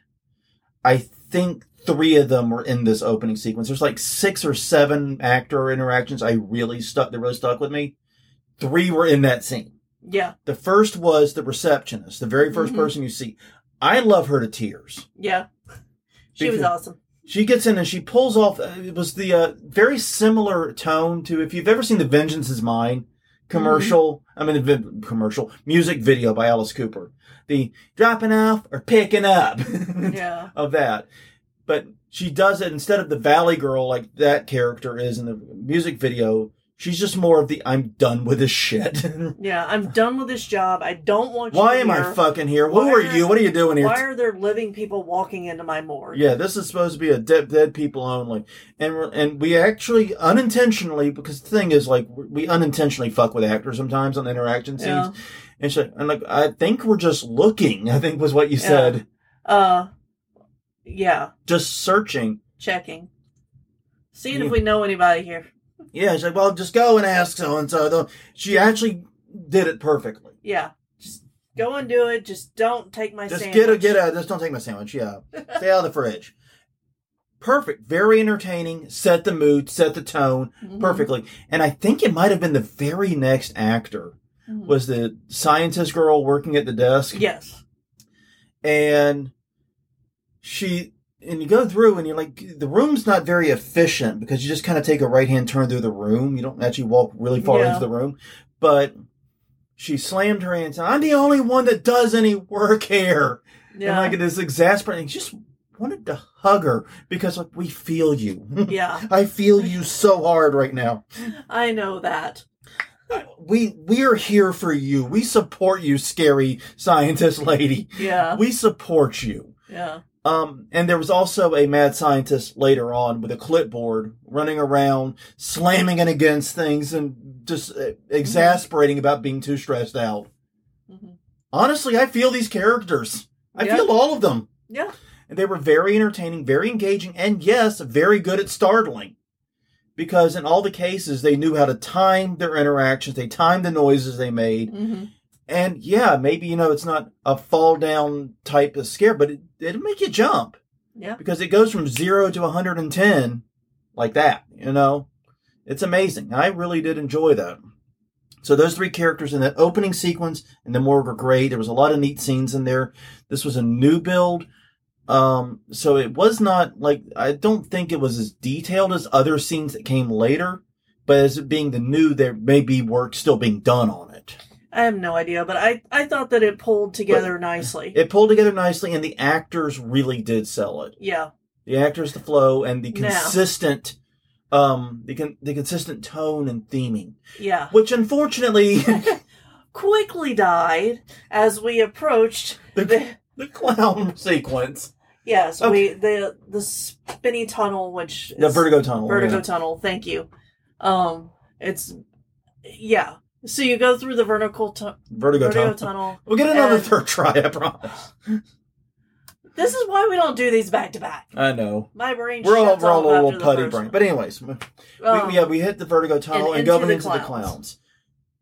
i think three of them were in this opening sequence there's like six or seven actor interactions i really stuck that really stuck with me three were in that scene Yeah. the first was the receptionist, the very 1st Mhm. person you see. I love her to tears. Yeah. She was awesome. She gets in and she pulls off. uh, It was the uh, very similar tone to if you've ever seen the "Vengeance Is Mine" commercial. I mean, commercial music video by Alice Cooper. The dropping off or picking up Yeah. of that. But she does it instead of the Valley Girl like that character is in the music video. She's just more of the I'm done with this shit. Yeah. I'm done with this job. I don't want you Why am I fucking here? Who Why are you? What are you doing here? Why are there living people walking into my morgue? Yeah, this is supposed to be a dead dead people only, and and we actually unintentionally because the thing is like we unintentionally fuck with actors sometimes on interaction scenes, Yeah. and and like I think we're just looking. I think was what you Yeah. said, Uh, yeah. just searching. Checking. Seeing Yeah. if we know anybody here. Yeah, she's like, well, just go and ask so and so. She actually did it perfectly. Yeah. Just go and do it. Just don't take my Just sandwich. get a get a. Just don't take my sandwich. Yeah, stay out of the fridge. Perfect, very entertaining. Set the mood, set the tone. Mhm. perfectly. And I think it might have been the very next actor Mhm. was the scientist girl working at the desk. Yes. And she and you go through and you're like the room's not very efficient because you just kind of take a right hand turn through the room. You don't actually walk really far Yeah. into the room. But she slammed her hands. I'm the only one that does any work here. Yeah. And like it is exasperating she just wanted to hug her because like, we feel you. Yeah, I feel you so hard right now. I know that. We we are here for you. We support you, scary scientist lady. Yeah, We support you. yeah, Um, and there was also a mad scientist later on with a clipboard running around, slamming it against things and just uh, exasperating about being too stressed out. Mhm. Honestly, I feel these characters. I Yeah. feel all of them. yeah, And they were very entertaining, very engaging, and yes, very good at startling. Because in all the cases, they knew how to time their interactions, they timed the noises they made. hmm And yeah, maybe, you know, it's not a fall down type of scare, but it, it'll make you jump yeah, because it goes from zero to 110 like that, you know? It's amazing. I really did enjoy that. So those three characters in that opening sequence and the morgue were great. There was a lot of neat scenes in there. This was a new build. Um, so it was not like, I don't think it was as detailed as other scenes that came later, but as it being the new, there may be work still being done on it. I have no idea, but I I thought that it pulled together nicely. It pulled together nicely and the actors really did sell it. yeah, the actors, the flow, and the Now. consistent, um, the con- the consistent tone and theming, yeah. which unfortunately Quickly died as we approached the, the the clown sequence, yes Okay. we the the spinny tunnel which the vertigo tunnel, vertigo yeah. tunnel. Thank you. Um, it's yeah. So you go through the vertical tu- vertigo, vertigo tunnel. tunnel. We'll get another and- third try, I promise. This is why we don't do these back to back. I know. My brain We're all we're all a little putty brain, but anyways, we, Um, yeah, we hit the vertigo tunnel and and, into the into the clowns. clowns,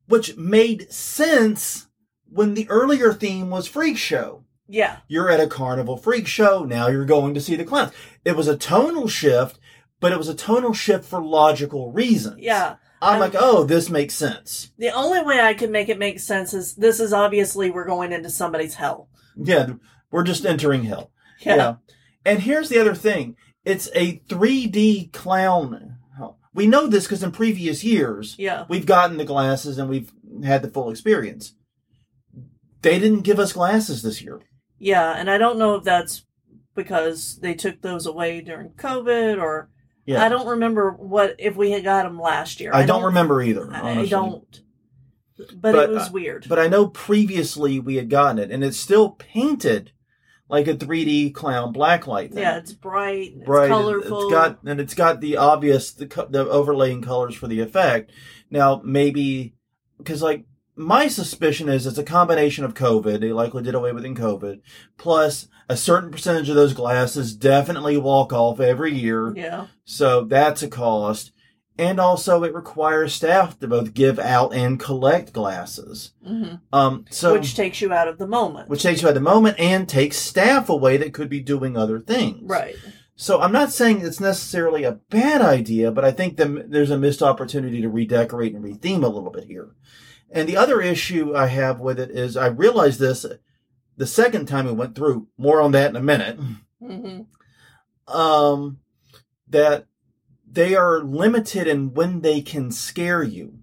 which made sense when the earlier theme was freak show. yeah, you're at a carnival freak show. Now you're going to see the clowns. It was a tonal shift, but it was a tonal shift for logical reasons. yeah. I'm I'm- like, oh, this makes sense. The only way I can make it make sense is this is obviously we're going into somebody's hell. Yeah, we're just entering hell. Yeah. And here's the other thing. It's a 3D clown. We know this because in previous years, Yeah. we've gotten the glasses and we've had the full experience. They didn't give us glasses this year. Yeah. And I don't know if that's because they took those away during COVID or Yeah. I don't remember what if we had got them last year. I, don't, remember either. I honestly. don't. But, But, it was uh, weird. But I know previously we had gotten it, and it's still painted like a 3D clown blacklight thing. yeah, it's bright. It's bright. colorful. It's got and it's got the obvious the the overlaying colors for the effect. Now maybe because like my suspicion is it's a combination of COVID. They likely did away with in COVID, plus a certain percentage of those glasses definitely walk off every year. yeah. So that's a cost. And also it requires staff to both give out and collect glasses. hmm Um, so Which takes you out of the moment. which takes you at the moment and takes staff away that could be doing other things. right. So I'm not saying it's necessarily a bad idea, but I think the, there's a missed opportunity to redecorate and retheme a little bit here. And the other issue I have with it is I realized this the second time we went through. More on that in a minute. hmm Um, that they are limited in when they can scare you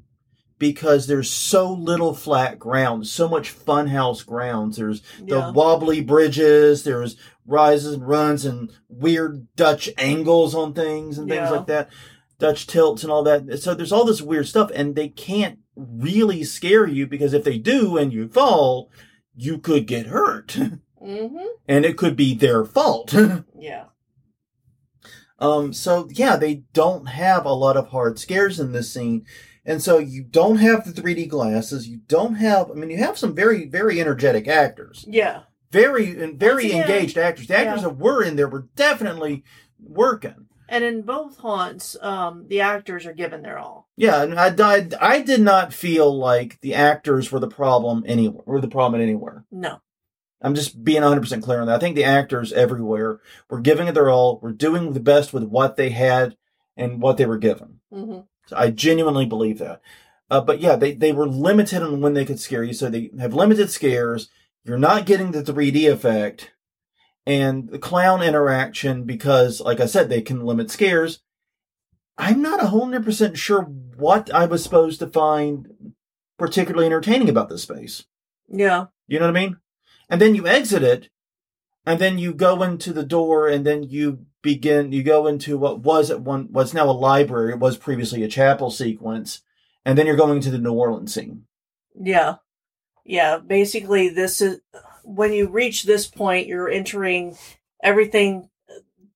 because there's so little flat ground, so much funhouse grounds. There's the Yeah. wobbly bridges, there's rises and runs and weird Dutch angles on things and things Yeah. like that. Dutch tilts and all that. So there's all this weird stuff and they can't really scare you because if they do and you fall, you could get hurt hmm and it could be their fault. Yeah. Um, so yeah, they don't have a lot of hard scares in this scene. And so you don't have the 3D glasses. You don't have, I mean, you have some very, very energetic actors. Yeah. Very, and very again, engaged actors. The actors yeah. that were in there were definitely working. And in both haunts, um, the actors are given their all. Yeah, and I, I, I did not feel like the actors were the problem anywhere, were the problem anywhere. No. I'm just being 100% clear on that. I think the actors everywhere were giving it their all, were doing the best with what they had and what they were given. hmm So I genuinely believe that. Uh, but yeah, they, they were limited on when they could scare you. So they have limited scares. You're not getting the 3D effect and the clown interaction because, like I said, they can limit scares. I'm not a hundred percent sure what I was supposed to find particularly entertaining about this space. Yeah. You know what I mean? And then you exit it and then you go into the door and then you begin you go into what was at one what's now a library it was previously a chapel sequence and then you're going to the new orleans scene Yeah. Yeah. Basically, this is when you reach this point, you're entering everything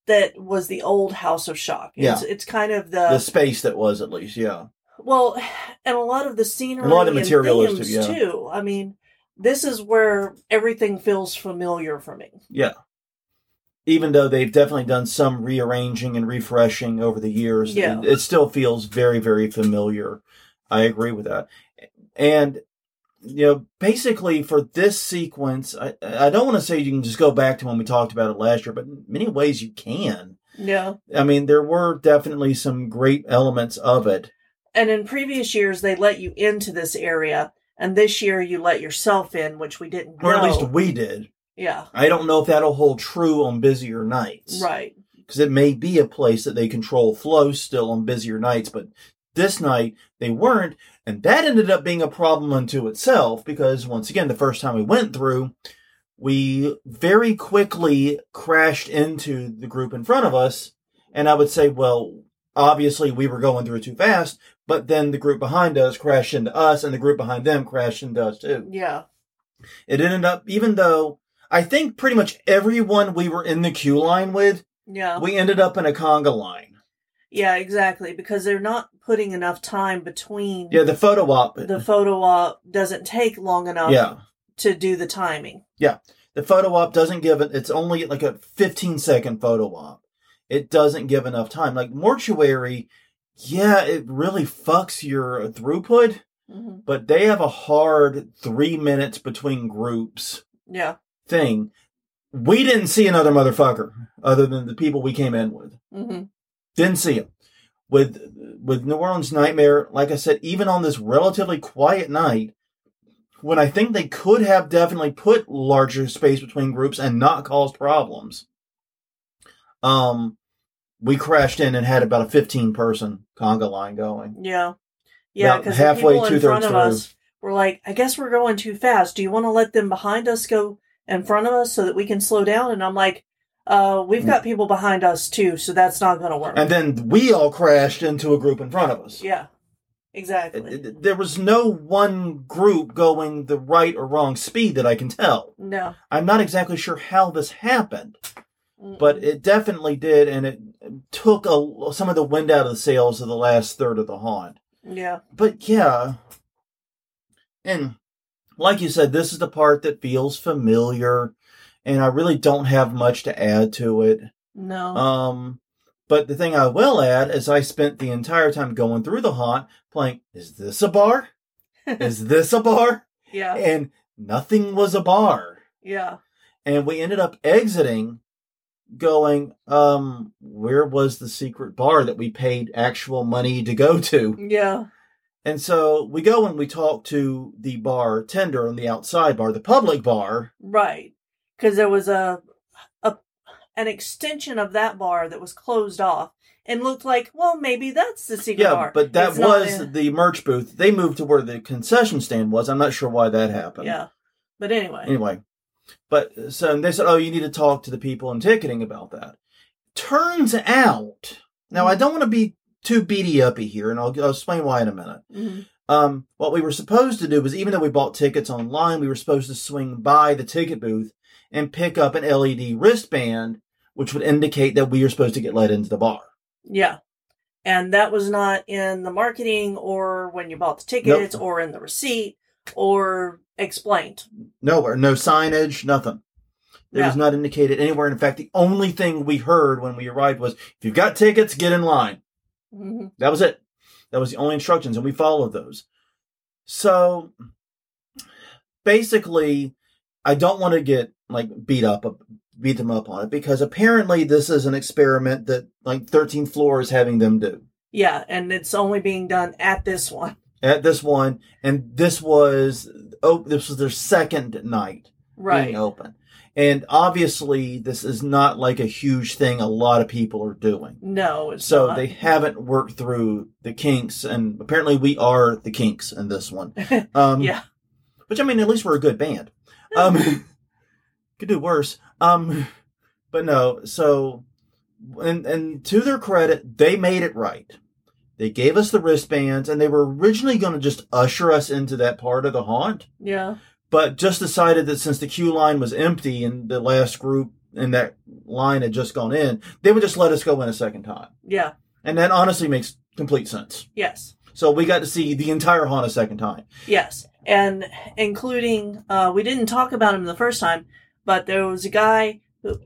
that was the old House of Shock. It's, it's kind of the, the space that was at least yeah well, and a lot of the scenery, A lot of and material too, yeah. too. I mean, this is where everything feels familiar for me. yeah even though they've definitely done some rearranging and refreshing over the years Yeah. it, it still feels very very familiar i agree with that and you know basically for this sequence i i don't want to say you can just go back to when we talked about it last year but in many ways you can Yeah. i mean there were definitely some great elements of it And in previous years, they let you into this area, and this year you let yourself in, which we didn't or at least we did yeah. i don't know if that'll hold true on busier nights Right. because it may be a place that they control flow still on busier nights, but this night they weren't, and that ended up being a problem unto itself because once again, the first time we went through, we very quickly crashed into the group in front of us, and I would say, well, obviously we were going through too fast, but then the group behind us crashed into us, and the group behind them crashed into us too. Yeah. It ended up, even though I think pretty much everyone we were in the queue line with, Yeah. we ended up in a conga line. Yeah, exactly. Because they're not putting enough time between Yeah, the photo op. the photo op doesn't take long enough yeah, to do the timing. Yeah, the photo op doesn't give it. It's only like a 15 second photo op. It doesn't give enough time. Like mortuary, yeah, it really fucks your throughput. hmm But they have a hard three minutes between groups Yeah. thing. We didn't see another motherfucker other than the people we came in with. hmm Didn't see him. With with New Orleans Nightmare, like I said, even on this relatively quiet night, when I think they could have definitely put larger space between groups and not caused problems, um, we crashed in and had about a fifteen person conga line going. Yeah. Yeah, because halfway, two-thirds of through. us were like, I guess we're going too fast. Do you want to let them behind us go in front of us so that we can slow down? And I'm like, uh, we've got people behind us too, so that's not going to work. Mm. And then we all crashed into a group in front of us. yeah, exactly. It- it- There was no one group going the right or wrong speed that I can tell. no. I'm not exactly sure how this happened. Mm-mm. but it definitely did, and it took a, some of the wind out of the sails of the last third of the haunt. yeah, But yeah, and like you said, this is the part that feels familiar, and I really don't have much to add to it. no. Um, but the thing I will add is I spent the entire time going through the haunt playing, is this a bar? is this a bar? yeah, And nothing was a bar. yeah, and we ended up exiting going um where was the secret bar that we paid actual money to go to yeah, and so we go and we talk to the bartender on the outside bar the public bar right. Because there was a, a an extension of that bar that was closed off and looked like, well, maybe that's the secret yeah bar. but that It's not was in- the merch booth they moved to where the concession stand was i'm not sure why that happened yeah. But anyway, anyway but so and they said oh you need to talk to the people in ticketing about that turns out now i don't want to be too beady uppy here and I'll, I'll explain why in a minute Mhm. um, what we were supposed to do was even though we bought tickets online we were supposed to swing by the ticket booth and pick up an led wristband which would indicate that we are supposed to get let into the bar yeah. And that was not in the marketing or when you bought the tickets or in the receipt or explained. nowhere no signage nothing it was not indicated anywhere in fact the only thing we heard when we arrived was if you've got tickets get in line hmm That was it. That was the only instructions, and we followed those. So basically, I don't want to get like beat up, beat them up on it because apparently this is an experiment that like 13th floor is having them do Yeah, and it's only being done at this one. at this one, and this was oh, this was their second night Right. being open, and obviously this is not like a huge thing. A lot of people are doing. No, it's So not. they haven't worked through the kinks, and apparently we are the kinks in this one. Um, yeah. Which I mean, at least we're a good band. Um, could do worse. Um, but no. So, and and to their credit, they made it right. They gave us the wristbands, and they were originally going to just usher us into that part of the haunt, Yeah. but just decided that since the queue line was empty and the last group in that line had just gone in, they would just let us go in a second time. Yeah. And that honestly makes complete sense. Yes. So we got to see the entire haunt a second time. Yes. And including, uh, we didn't talk about him the first time, but there was a guy who,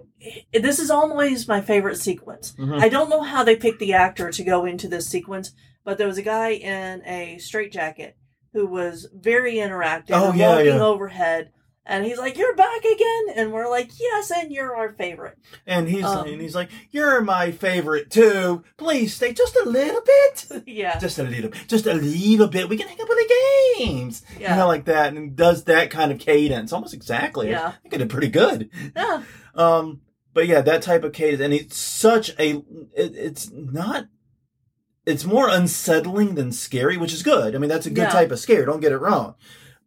this is always my favorite sequence. Mhm. I don't know how they picked the actor to go into this sequence, but there was a guy in a straitjacket who was very interactive Oh, and yeah, walking yeah. overhead. And he's like, "You're back again," and we're like, "Yes, and you're our favorite." And he's Um, and he's like, "You're my favorite too. Please stay just a little bit, yeah, just a little, bit. just a little bit. We can hang up on the games, yeah, you know, like that." And does that kind of cadence almost exactly. Yeah. I think it did pretty good. yeah, Um, but yeah, that type of cadence, and it's such a. It, it's not. It's more unsettling than scary, which is good. I mean, that's a good Yeah. type of scare. Don't get it wrong.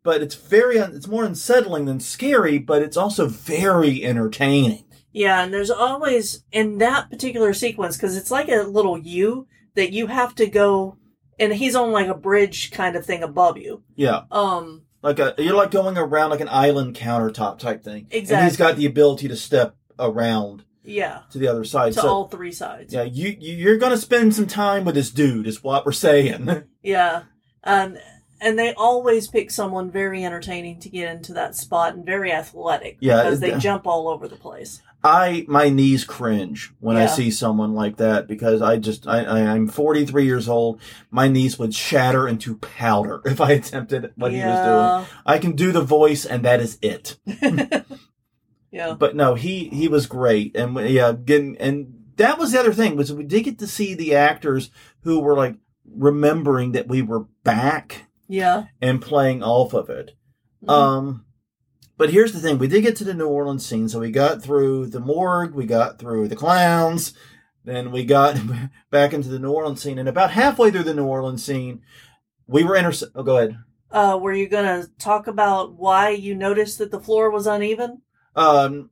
But it's very it's more unsettling than scary, but it's also very entertaining. yeah. And there's always in that particular sequence because it's like a little U that you have to go, and he's on like a bridge kind of thing above you. Yeah. Um, like a you're like going around like an island countertop type thing. Exactly. And he's got the ability to step around yeah, to the other side. to so all three sides. yeah, you, you you're gonna spend some time with this dude, is what we're saying. Yeah. And and they always pick someone very entertaining to get into that spot and very athletic Yeah, because they jump all over the place. I my knees cringe when I see someone like that because I just I, I I'm 43 years old. My knees would shatter into powder if I attempted what he was doing. I can do the voice and that is it. yeah. but no, he he was great, and yeah, getting and that was the other thing was we did get to see the actors who were like remembering that we were back Yeah. and playing off of it. Mhm. Um, but here's the thing: we did get to the New Orleans scene, so we got through the morgue, we got through the clowns, then we got back into the New Orleans scene, and about halfway through the New Orleans scene, we were inter. Oh, go ahead. uh, were you going to talk about why you noticed that the floor was uneven? Um,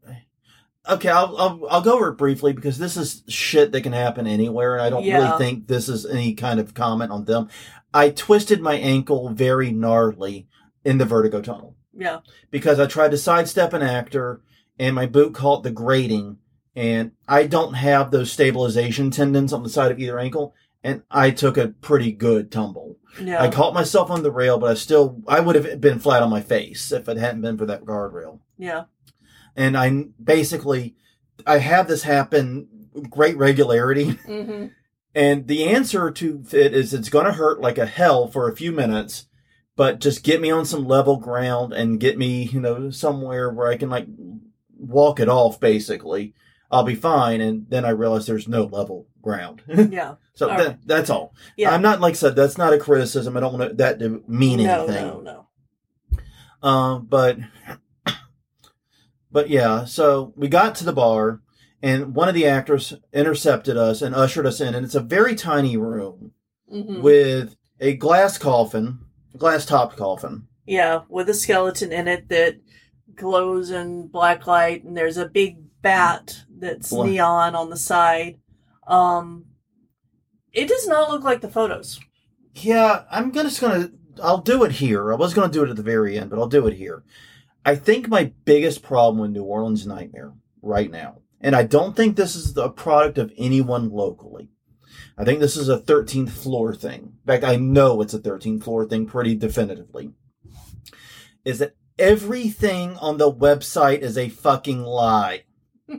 okay, I'll, I'll I'll go over it briefly because this is shit that can happen anywhere, and I don't Yeah. really think this is any kind of comment on them. I twisted my ankle very gnarly in the vertigo tunnel Yeah. because I tried to sidestep an actor, and my boot caught the grating, and I don't have those stabilization tendons on the side of either ankle, and I took a pretty good tumble. Yeah. I caught myself on the rail, but I still I would have been flat on my face if it hadn't been for that guardrail yeah. and I basically I have this happen great regularity, hmm and the answer to it is it's going to hurt like a hell for a few minutes, but just get me on some level ground and get me you know somewhere where I can like walk it off. Basically, I'll be fine. And then I realize there's no level ground, Yeah. so All that, right. that's all. Yeah. I'm not like I said that's not a criticism. I don't want that to mean no, anything. no, no. Um, but but yeah, so we got to the bar, and one of the actors intercepted us and ushered us in, and it's a very tiny room hmm with a glass coffin, glass topped coffin. Yeah, with a skeleton in it that glows in black light, and there's a big bat that's neon on the side. Um, it does not look like the photos. Yeah, I'm gonna just gonna I'll do it here. I was gonna do it at the very end, but I'll do it here. I think my biggest problem with New Orleans Nightmare right now, and I don't think this is the product of anyone locally. I think this is a 13th floor thing. In fact, I know it's a 13th floor thing pretty definitively. Is that everything on the website is a fucking lie.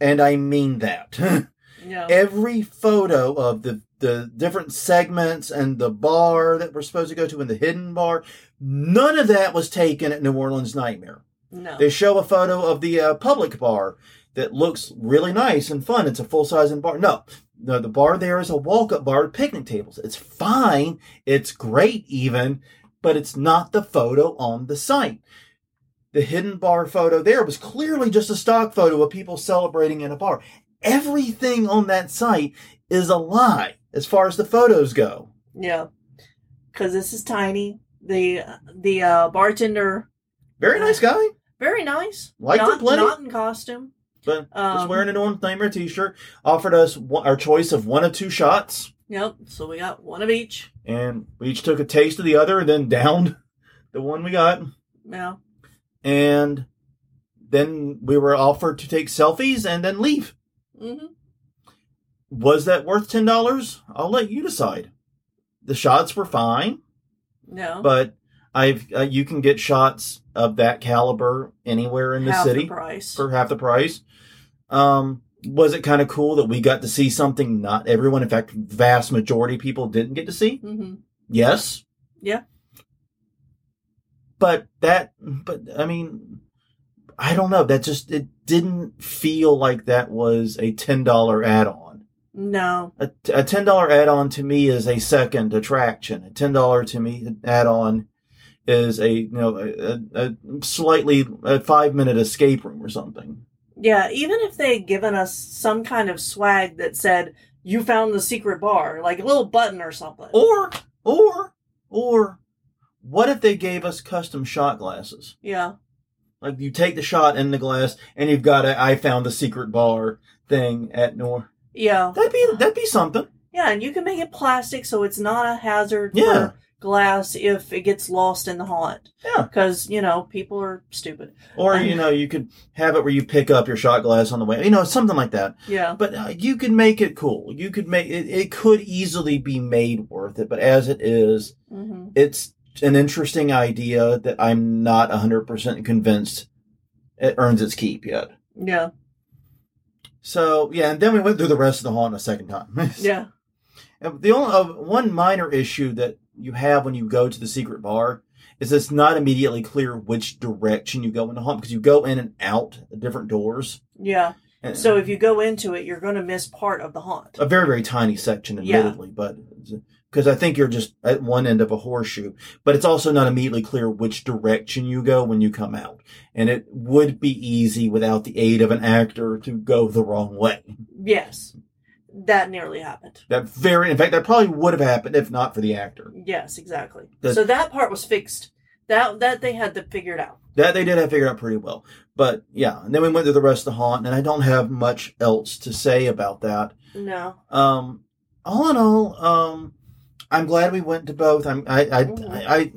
And I mean that. Yeah, every photo of the the different segments and the bar that we're supposed to go to and the hidden bar none of that was taken at new orleans nightmare no. they show a photo of the uh, public bar that looks really nice and fun it's a full-size bar no no the bar there is a walk-up bar with picnic tables it's fine it's great even but it's not the photo on the site the hidden bar photo there was clearly just a stock photo of people celebrating in a bar everything on that site is a lie as far as the photos go. Yeah, because this is tiny. The the uh, bartender, Very nice guy. Very nice. Like not, plenty. Not in costume. But just Um, wearing a Norm Nightmare t-shirt. Offered us one, our choice of one of two shots, Yep. So we got one of each. and we each took a taste of the other, and then downed the one we got. Yeah. And then we were offered to take selfies and then leave. hmm Was that worth ten dollars? I'll let you decide. The shots were fine, No. but I've uh, you can get shots of that caliber anywhere in the Half city the price. for half the price. Um, was it kind of cool that we got to see something not everyone, in fact, vast majority people didn't get to see? hmm Yes. Yeah. But that, but I mean, I don't know. That just it didn't feel like that was a ten dollar add on. No. A, a ten dollar add on to me is a second attraction. A ten dollar to me add on is a you know a, a, slightly a five minute escape room or something. Yeah. Even if they had given us some kind of swag that said you found the secret bar, like a little button or something. Or or or what if they gave us custom shot glasses? Yeah. Like you take the shot in the glass and you've got a I found the secret bar thing at Nor. Yeah. That'd be that'd be something. Yeah, and you can make it plastic so it's not a hazard Yeah. for glass if it gets lost in the haunt. Yeah. Because, you know, people are stupid. Or Um, you know you could have it where you pick up your shot glass on the way. You know something like that. Yeah. But uh, you could make it cool. You could make it. It could easily be made worth it. But as it is, hmm it's an interesting idea that I'm not 100% convinced it earns its keep yet. Yeah. So yeah, and then we went through the rest of the haunt a second time. Yeah. The only uh, one minor issue that you have when you go to the secret bar is it's not immediately clear which direction you go in the haunt because you go in and out different doors. Yeah. And So if you go into it, you're going to miss part of the haunt. a very very tiny section, Yeah. admittedly, but because I think you're just at one end of a horseshoe, but it's also not immediately clear which direction you go when you come out, and it would be easy without the aid of an actor to go the wrong way. Yes. That nearly happened. That very, in fact, that probably would have happened if not for the actor. Yes, exactly. The- so that part was fixed. That that they had to figure it out. That they did have figured out pretty well. But yeah, and then we went through the rest of the haunt, and I don't have much else to say about that. No. Um, all in all, um, I'm glad we went to both. I'm, I, I, Mhm. I,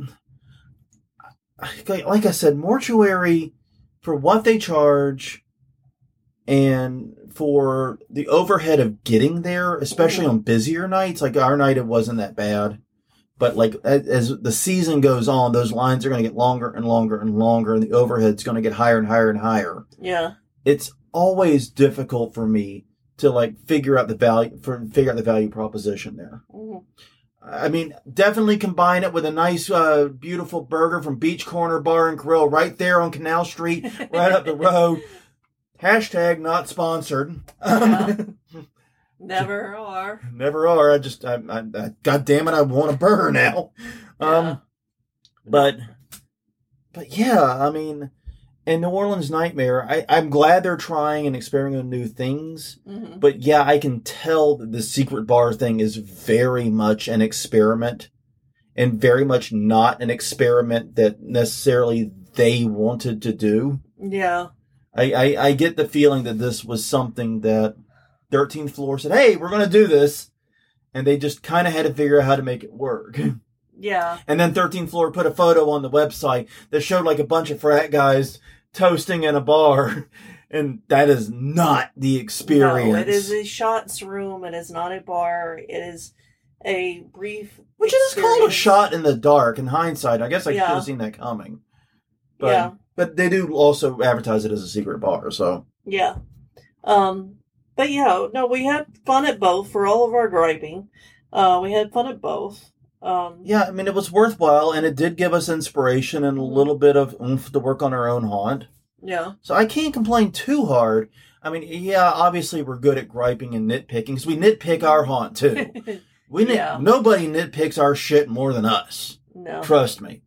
I, like I said, mortuary for what they charge, and for the overhead of getting there, especially on busier nights. Like our night, it wasn't that bad. But like as, the season goes on, those lines are going to get longer and longer and longer, and the overhead's going to get higher and higher and higher Yeah. it's always difficult for me to like figure out the value for figure out the value proposition there. Mhm. I mean, definitely combine it with a nice, uh, beautiful burger from Beachcorner Bar and Grill right there on Canal Street, right up the road. Hashtag not sponsored. Um, Never are. never are. I just, I, I, I, God damn it, I want a burger now. Um, Yeah. but, but yeah, I mean, in New Orleans Nightmare, I, I'm glad they're trying and experimenting with new things. Mhm. But yeah, I can tell that the secret bar thing is very much an experiment and very much not an experiment that necessarily they wanted to do. Yeah. I, I, I get the feeling that this was something that 13th floor said, hey, we're going to do this. And they just kind of had to figure out how to make it work. Yeah. and then 13th floor put a photo on the website that showed like a bunch of frat guys toasting in a bar. And that is not the experience. No, it is a shots room. It is not a bar. It is a brief. Which it is called a shot in the dark. In hindsight, I guess I should Yeah. have seen that coming. But Yeah. But they do also advertise it as a secret bar. So Yeah. Um. But yeah, no, we had fun at both for all of our griping. Uh, we had fun at both. Um. yeah, I mean it was worthwhile, and it did give us inspiration and a Mhm. little bit of oomph to work on our own haunt. Yeah. So I can't complain too hard. I mean, yeah, obviously we're good at griping and nitpicking because we nitpick our haunt too. We nit- Yeah. nobody nitpicks our shit more than us. no. Trust me.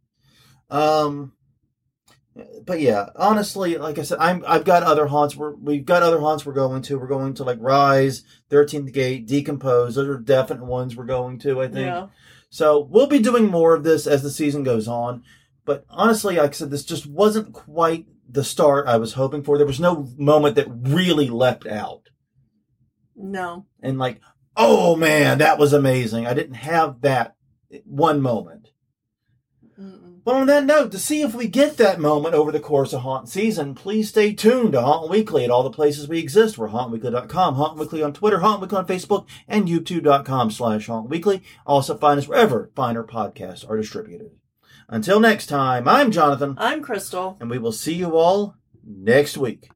Um, but yeah, honestly, like I said, I'm I've got other haunts. We're we've got other haunts we're going to. We're going to like Rise, Thirteenth Gate, Decompose. Those are definite ones we're going to. I think. Yeah. So we'll be doing more of this as the season goes on. But honestly, like I said, this just wasn't quite the start I was hoping for. There was no moment that really leapt out No. and like, oh man, that was amazing. I didn't have that one moment. But on that note, to see if we get that moment over the course of Haunt season, please stay tuned to Haunt Weekly at all the places we exist. We're hauntweekly.com, Haunt Weekly on Twitter, Haunt Weekly on Facebook, and youtube.com slash Haunt Weekly. Also find us wherever finer podcasts are distributed. Until next time, I'm Jonathan, I'm Crystal. and we will see you all next week.